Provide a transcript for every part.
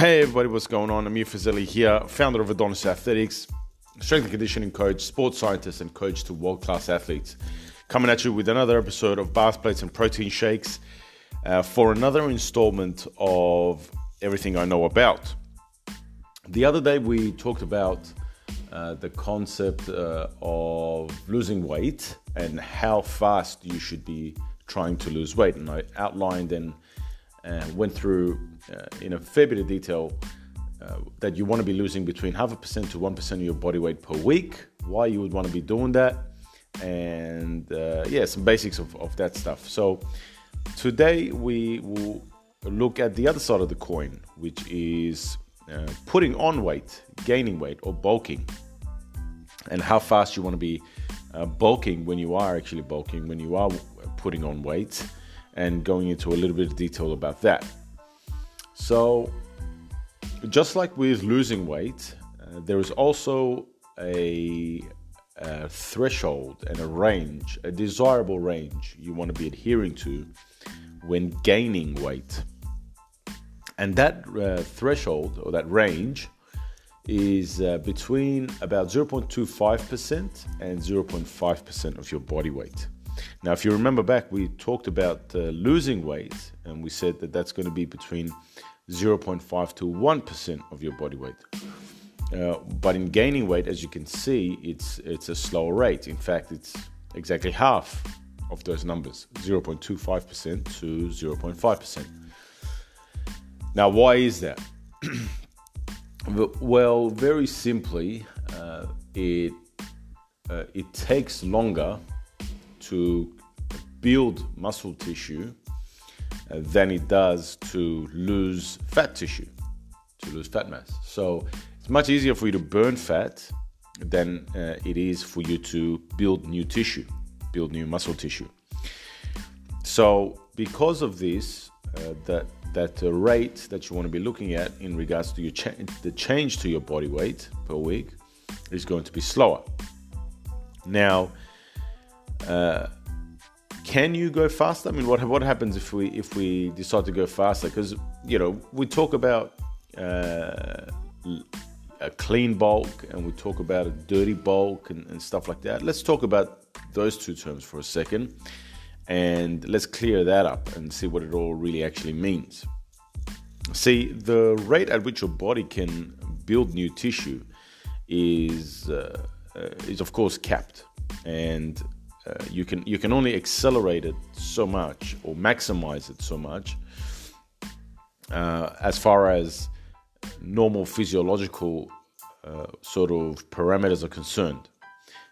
Hey everybody, what's going on? Amir Fazeli here, founder of Adonis Athletics, strength and conditioning coach, sports scientist, and coach to world class athletes. Coming at you with another episode of Bath Plates and Protein Shakes uh, for another installment of Everything I Know About. The other day we talked about uh, the concept uh, of losing weight and how fast you should be trying to lose weight. And I outlined and uh, went through uh, in a fair bit of detail uh, that you want to be losing between half a percent to one percent of your body weight per week. Why you would want to be doing that, and uh, yeah, some basics of, of that stuff. So today we will look at the other side of the coin, which is uh, putting on weight, gaining weight, or bulking, and how fast you want to be uh, bulking when you are actually bulking, when you are putting on weight, and going into a little bit of detail about that. So, just like with losing weight, uh, there is also a, a, threshold and a range, a desirable range you want to be adhering to when gaining weight. And that uh, threshold or that range is uh, between about 0.25% and 0.5% of your body weight. Now, if you remember back, we talked about uh, losing weight and we said that that's going to be between 0.5 to 1% of your body weight. Uh, but in gaining weight, as you can see, it's it's a slower rate. In fact, it's exactly half of those numbers 0.25% to 0.5%. Now, why is that? well, very simply, uh, it, uh, it takes longer to build muscle tissue uh, than it does to lose fat tissue, to lose fat mass. So it's much easier for you to burn fat than uh, it is for you to build new tissue, build new muscle tissue. So because of this, uh, that that rate that you want to be looking at in regards to your cha- the change to your body weight per week is going to be slower. Now, uh, can you go faster? I mean, what what happens if we if we decide to go faster? Because you know we talk about uh, a clean bulk and we talk about a dirty bulk and, and stuff like that. Let's talk about those two terms for a second, and let's clear that up and see what it all really actually means. See, the rate at which your body can build new tissue is uh, uh, is of course capped, and uh, you can you can only accelerate it so much or maximize it so much uh, as far as normal physiological uh, sort of parameters are concerned.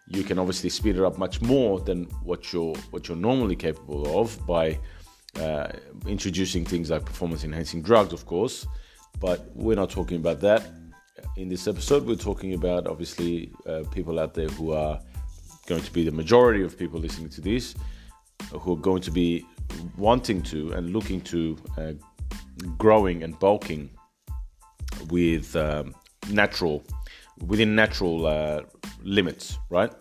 You can obviously speed it up much more than what you're what you're normally capable of by uh, introducing things like performance enhancing drugs, of course. But we're not talking about that in this episode. We're talking about obviously uh, people out there who are going to be the majority of people listening to this who are going to be wanting to and looking to uh, growing and bulking with um, natural within natural uh, limits right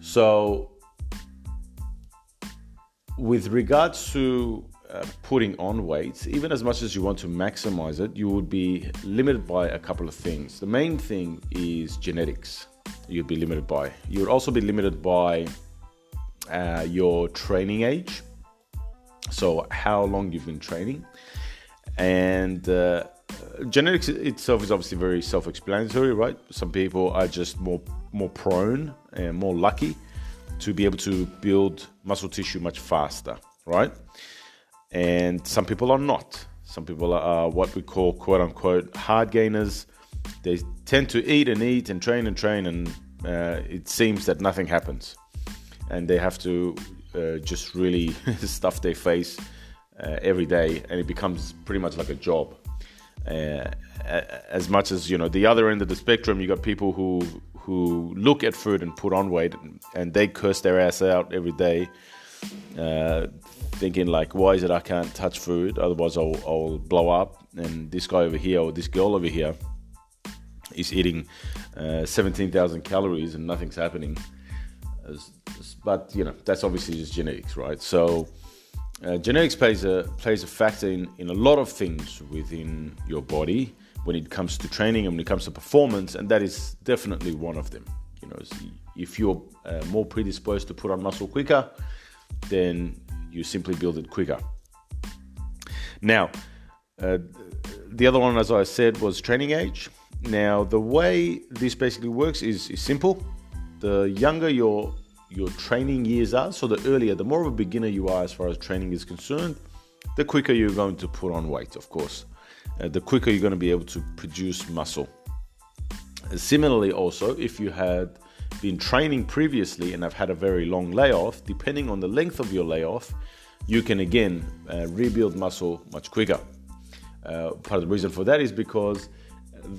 so with regards to uh, putting on weight, even as much as you want to maximize it, you would be limited by a couple of things. The main thing is genetics you'd be limited by. You would also be limited by uh, your training age, so how long you've been training, and uh, genetics itself is obviously very self-explanatory, right? Some people are just more more prone and more lucky to be able to build muscle tissue much faster, right? And some people are not. Some people are what we call quote unquote hard gainers they tend to eat and eat and train and train, and uh, it seems that nothing happens. And they have to uh, just really stuff their face uh, every day, and it becomes pretty much like a job. Uh, as much as you know, the other end of the spectrum, you got people who who look at food and put on weight, and, they curse their ass out every day, uh, thinking like, "Why is it I can't touch food? Otherwise, I'll, I'll blow up." And this guy over here or this girl over here is eating uh, 17,000 calories and nothing's happening. But, you know, that's obviously just genetics, right? So, uh, genetics plays a plays a factor in, in a lot of things within your body when it comes to training and when it comes to performance, and that is definitely one of them. You know, if you're uh, more predisposed to put on muscle quicker, then you simply build it quicker. Now, uh, the other one, as I said, was training age. Now, the way this basically works is, is simple. The younger your your training years are, so the earlier, the more of a beginner you are as far as training is concerned, the quicker you're going to put on weight, of course. Uh, the quicker you're going to be able to produce muscle. Similarly, also, if you had been training previously and have had a very long layoff, depending on the length of your layoff, you can again uh, rebuild muscle much quicker. Uh, part of the reason for that is because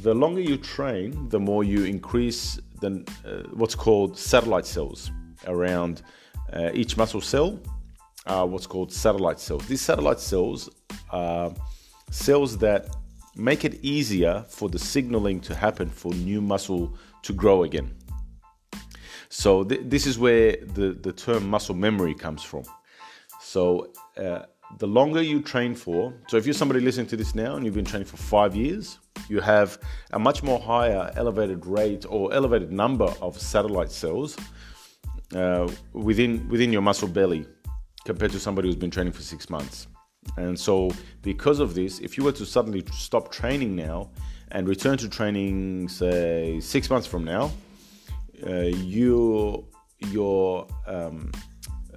the longer you train, the more you increase the, uh, what's called satellite cells around uh, each muscle cell, what's called satellite cells. These satellite cells are cells that make it easier for the signaling to happen for new muscle to grow again. So th- this is where the, the term muscle memory comes from. So uh, the longer you train for, so if you're somebody listening to this now and you've been training for five years, you have a much more higher elevated rate or elevated number of satellite cells uh, within within your muscle belly compared to somebody who's been training for six months. And so, because of this, if you were to suddenly stop training now and return to training, say six months from now, uh, you your um,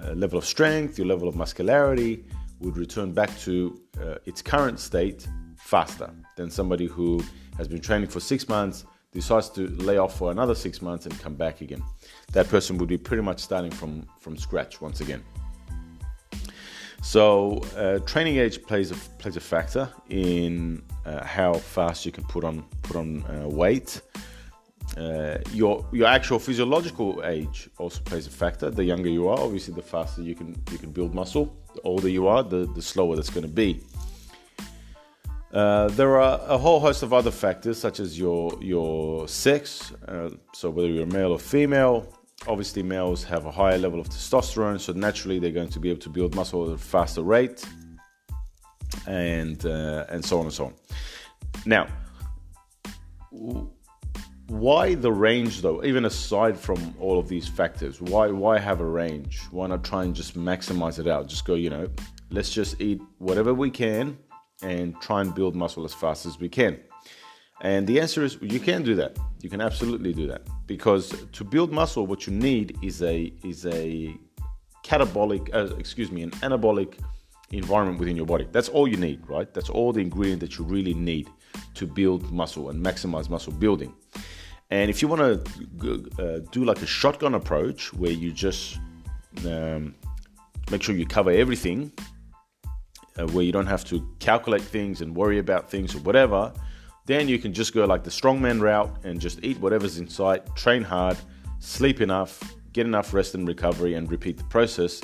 uh, level of strength, your level of muscularity would return back to uh, its current state faster than somebody who has been training for six months, decides to lay off for another six months and come back again. That person would be pretty much starting from, from scratch once again. So, uh, training age plays a, plays a factor in uh, how fast you can put on put on uh, weight. Uh, your your actual physiological age also plays a factor. The younger you are, obviously, the faster you can you can build muscle. The older you are, the, the slower that's going to be. Uh, there are a whole host of other factors, such as your your sex, uh, so whether you're male or female, obviously males have a higher level of testosterone, so naturally they're going to be able to build muscle at a faster rate, and uh, and so on and so on. Now, why the range though? Even aside from all of these factors, why why have a range? Why not try and just maximize it out? Just go, you know, let's just eat whatever we can and try and build muscle as fast as we can. And the answer is you can do that. You can absolutely do that because to build muscle, what you need is a is a catabolic, uh, excuse me, an anabolic environment within your body. That's all you need, right? That's all the ingredient that you really need to build muscle and maximize muscle building. And if you want to uh, do like a shotgun approach where you just um, make sure you cover everything, uh, where you don't have to calculate things and worry about things or whatever, then you can just go like the strongman route and just eat whatever's in sight, train hard, sleep enough, get enough rest and recovery, and repeat the process.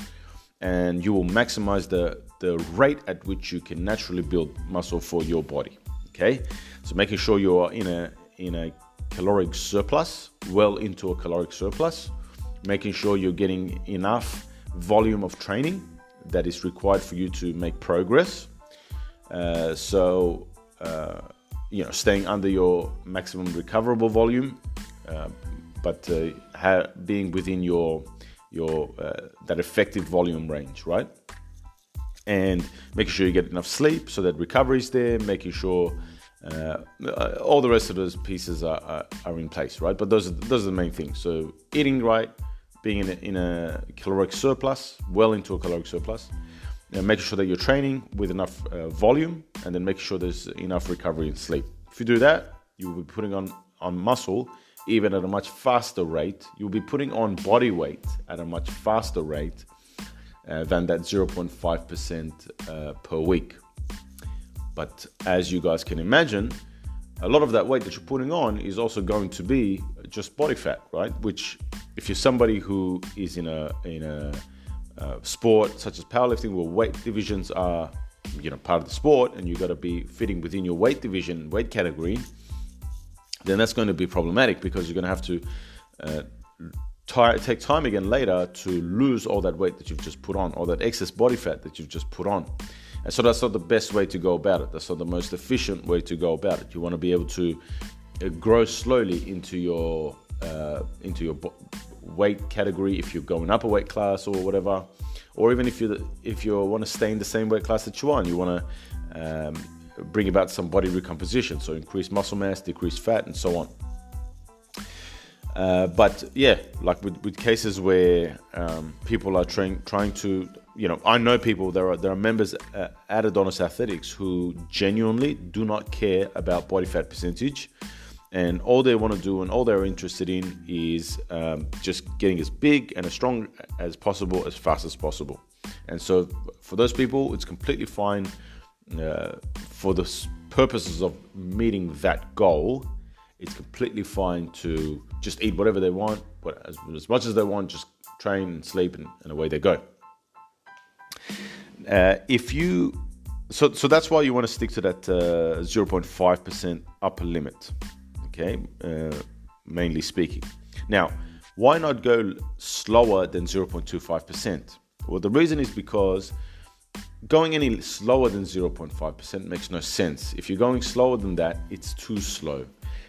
And you will maximize the, the rate at which you can naturally build muscle for your body. Okay, so making sure you're in a in a caloric surplus, well into a caloric surplus, making sure you're getting enough volume of training that is required for you to make progress. Uh, so uh, you know staying under your maximum recoverable volume, uh, but uh, ha- being within your your uh, that effective volume range, right? And making sure you get enough sleep so that recovery is there. Making sure uh, all the rest of those pieces are, are, are, in place, right? But those are, those are the main things. So eating right, being in a, in a caloric surplus, well into a caloric surplus, and making sure that you're training with enough uh, volume, and then making sure there's enough recovery and sleep. If you do that, you will be putting on, on muscle even at a much faster rate. You'll be putting on body weight at a much faster rate uh, than that 0.5% uh, per week. But as you guys can imagine, a lot of that weight that you're putting on is also going to be just body fat, right? Which, if you're somebody who is in a in a uh, sport such as powerlifting, where weight divisions are, you know, part of the sport, and you've got to be fitting within your weight division, weight category, then that's going to be problematic because you're going to have to uh, take time again later to lose all that weight that you've just put on, all that excess body fat that you've just put on. And so that's not the best way to go about it. That's not the most efficient way to go about it. You want to be able to uh, grow slowly into your uh, into your weight category if you're going up a weight class or whatever, or even if you if you want to stay in the same weight class that you are, and you want to um, bring about some body recomposition, so increase muscle mass, decrease fat, and so on. Uh, but yeah, like with, with cases where um, people are trying trying to, you know, I know people there are there are members uh, at Adonis Athletics who genuinely do not care about body fat percentage, and all they want to do and all they're interested in is um, just getting as big and as strong as possible as fast as possible. And so for those people, it's completely fine uh, for the purposes of meeting that goal it's completely fine to just eat whatever they want, as, as much as they want, just train and sleep, and, and away they go. Uh, if you so so that's why you want to stick to that uh, 0.5% upper limit okay? Uh, mainly speaking. Now why not go slower than 0.25% well the reason is because going any slower than 0.5% makes no sense. If you're going slower than that it's too slow.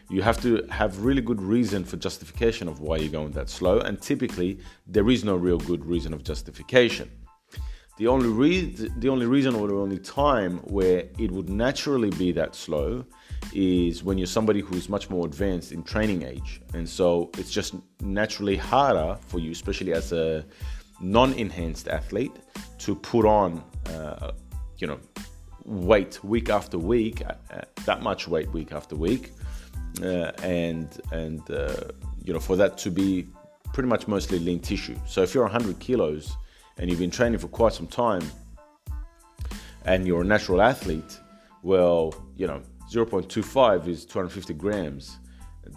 You have to have really good reason for justification of why you're going that slow and typically there is no real good reason of justification the only, re- the only reason or the only time where it would naturally be that slow is when you're somebody who's much more advanced in training age and so it's just naturally harder for you especially as a non-enhanced athlete to put on uh, you know weight week after week uh, that much weight week after week uh, and and uh, you know for that to be pretty much mostly lean tissue. So if you're 100 kilos and you've been training for quite some time, and you're a natural athlete, well, you know 0.25 is 250 grams.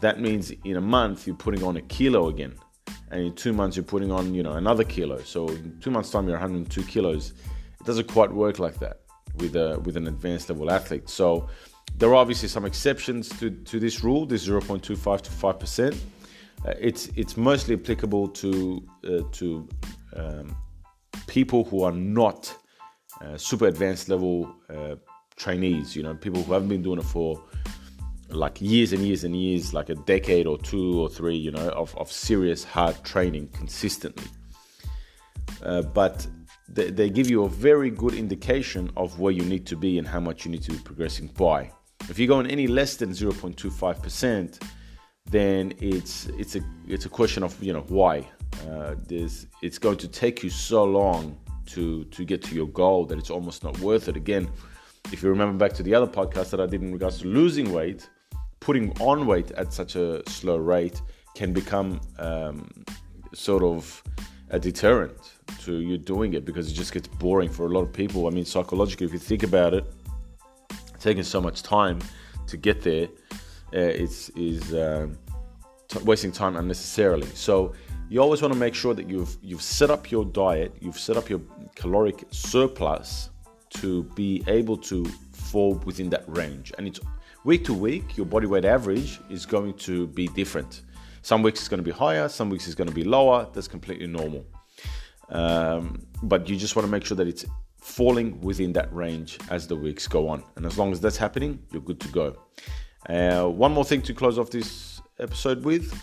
That means in a month you're putting on a kilo again, and in two months you're putting on you know another kilo. So in two months' time you're 102 kilos. It doesn't quite work like that with a with an advanced level athlete. So there are obviously some exceptions to, to this rule, this 0.25 to 5%. Uh, it's, it's mostly applicable to, uh, to um, people who are not uh, super advanced level uh, trainees, you know, people who haven't been doing it for like years and years and years, like a decade or two or three, you know, of, of serious hard training consistently. Uh, but they, they give you a very good indication of where you need to be and how much you need to be progressing by. If you're going any less than 0.25%, then it's it's a it's a question of you know why. Uh, there's it's going to take you so long to to get to your goal that it's almost not worth it. Again, if you remember back to the other podcast that I did in regards to losing weight, putting on weight at such a slow rate can become um, sort of a deterrent to you doing it because it just gets boring for a lot of people. I mean, psychologically, if you think about it, taking so much time to get there is is um, t- wasting time unnecessarily. So you always want to make sure that you've you've set up your diet, you've set up your caloric surplus to be able to fall within that range. And it's week to week, your body weight average is going to be different. Some weeks it's going to be higher, some weeks it's going to be lower. That's completely normal. Um, but you just want to make sure that it's falling within that range as the weeks go on. And as long as that's happening, you're good to go. Uh, one more thing to close off this episode with.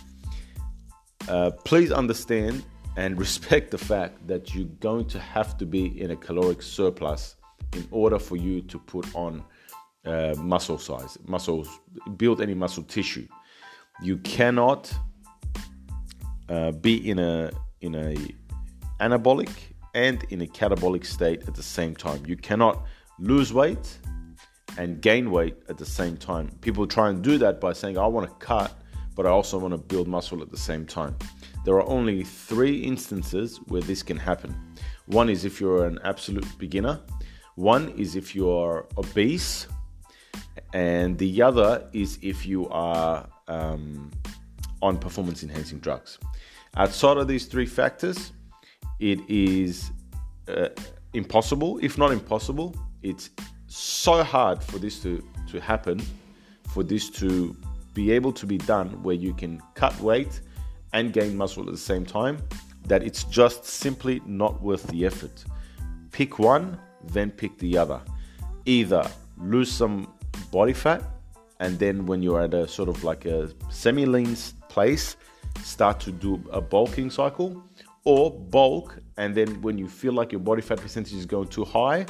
Uh, please understand and respect the fact that you're going to have to be in a caloric surplus in order for you to put on uh, muscle size, muscles, build any muscle tissue. You cannot uh, be in a in a anabolic and in a catabolic state at the same time. You cannot lose weight and gain weight at the same time. People try and do that by saying, I want to cut, but I also want to build muscle at the same time. There are only three instances where this can happen. One is if you're an absolute beginner, one is if you are obese, and the other is if you are um, on performance enhancing drugs. Outside of these three factors, it is uh, impossible, if not impossible. It's so hard for this to, to happen, for this to be able to be done where you can cut weight and gain muscle at the same time that it's just simply not worth the effort. Pick one, then pick the other. Either lose some body fat, and then when you're at a sort of like a semi lean place, start to do a bulking cycle, or bulk, and then when you feel like your body fat percentage is going too high,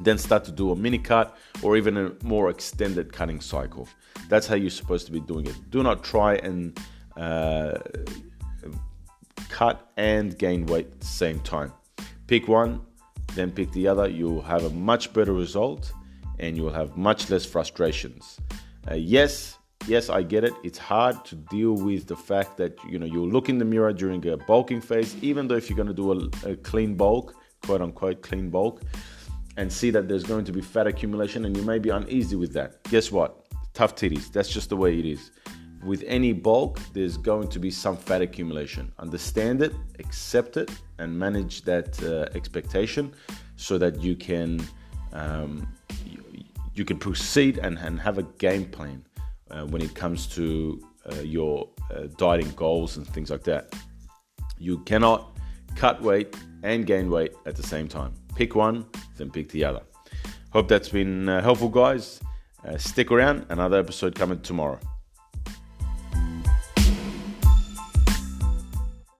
then start to do a mini cut or even a more extended cutting cycle. That's how you're supposed to be doing it. Do not try and uh, cut and gain weight at the same time. Pick one, then pick the other. You'll have a much better result and you'll have much less frustrations. Uh, yes, yes, I get it. It's hard to deal with the fact that you know you look in the mirror during a bulking phase, even though if you're going to do a, a clean bulk, quote unquote clean bulk, and see that there's going to be fat accumulation, and you may be uneasy with that. Guess what? Tough titties. That's just the way it is. With any bulk, there's going to be some fat accumulation. Understand it, accept it, and manage that uh, expectation so that you can um, you, can proceed and, and have a game plan uh, when it comes to uh, your uh, dieting goals and things like that. You cannot cut weight and gain weight at the same time. Pick one, then pick the other. Hope that's been uh, helpful, guys. Uh, stick around, another episode coming tomorrow.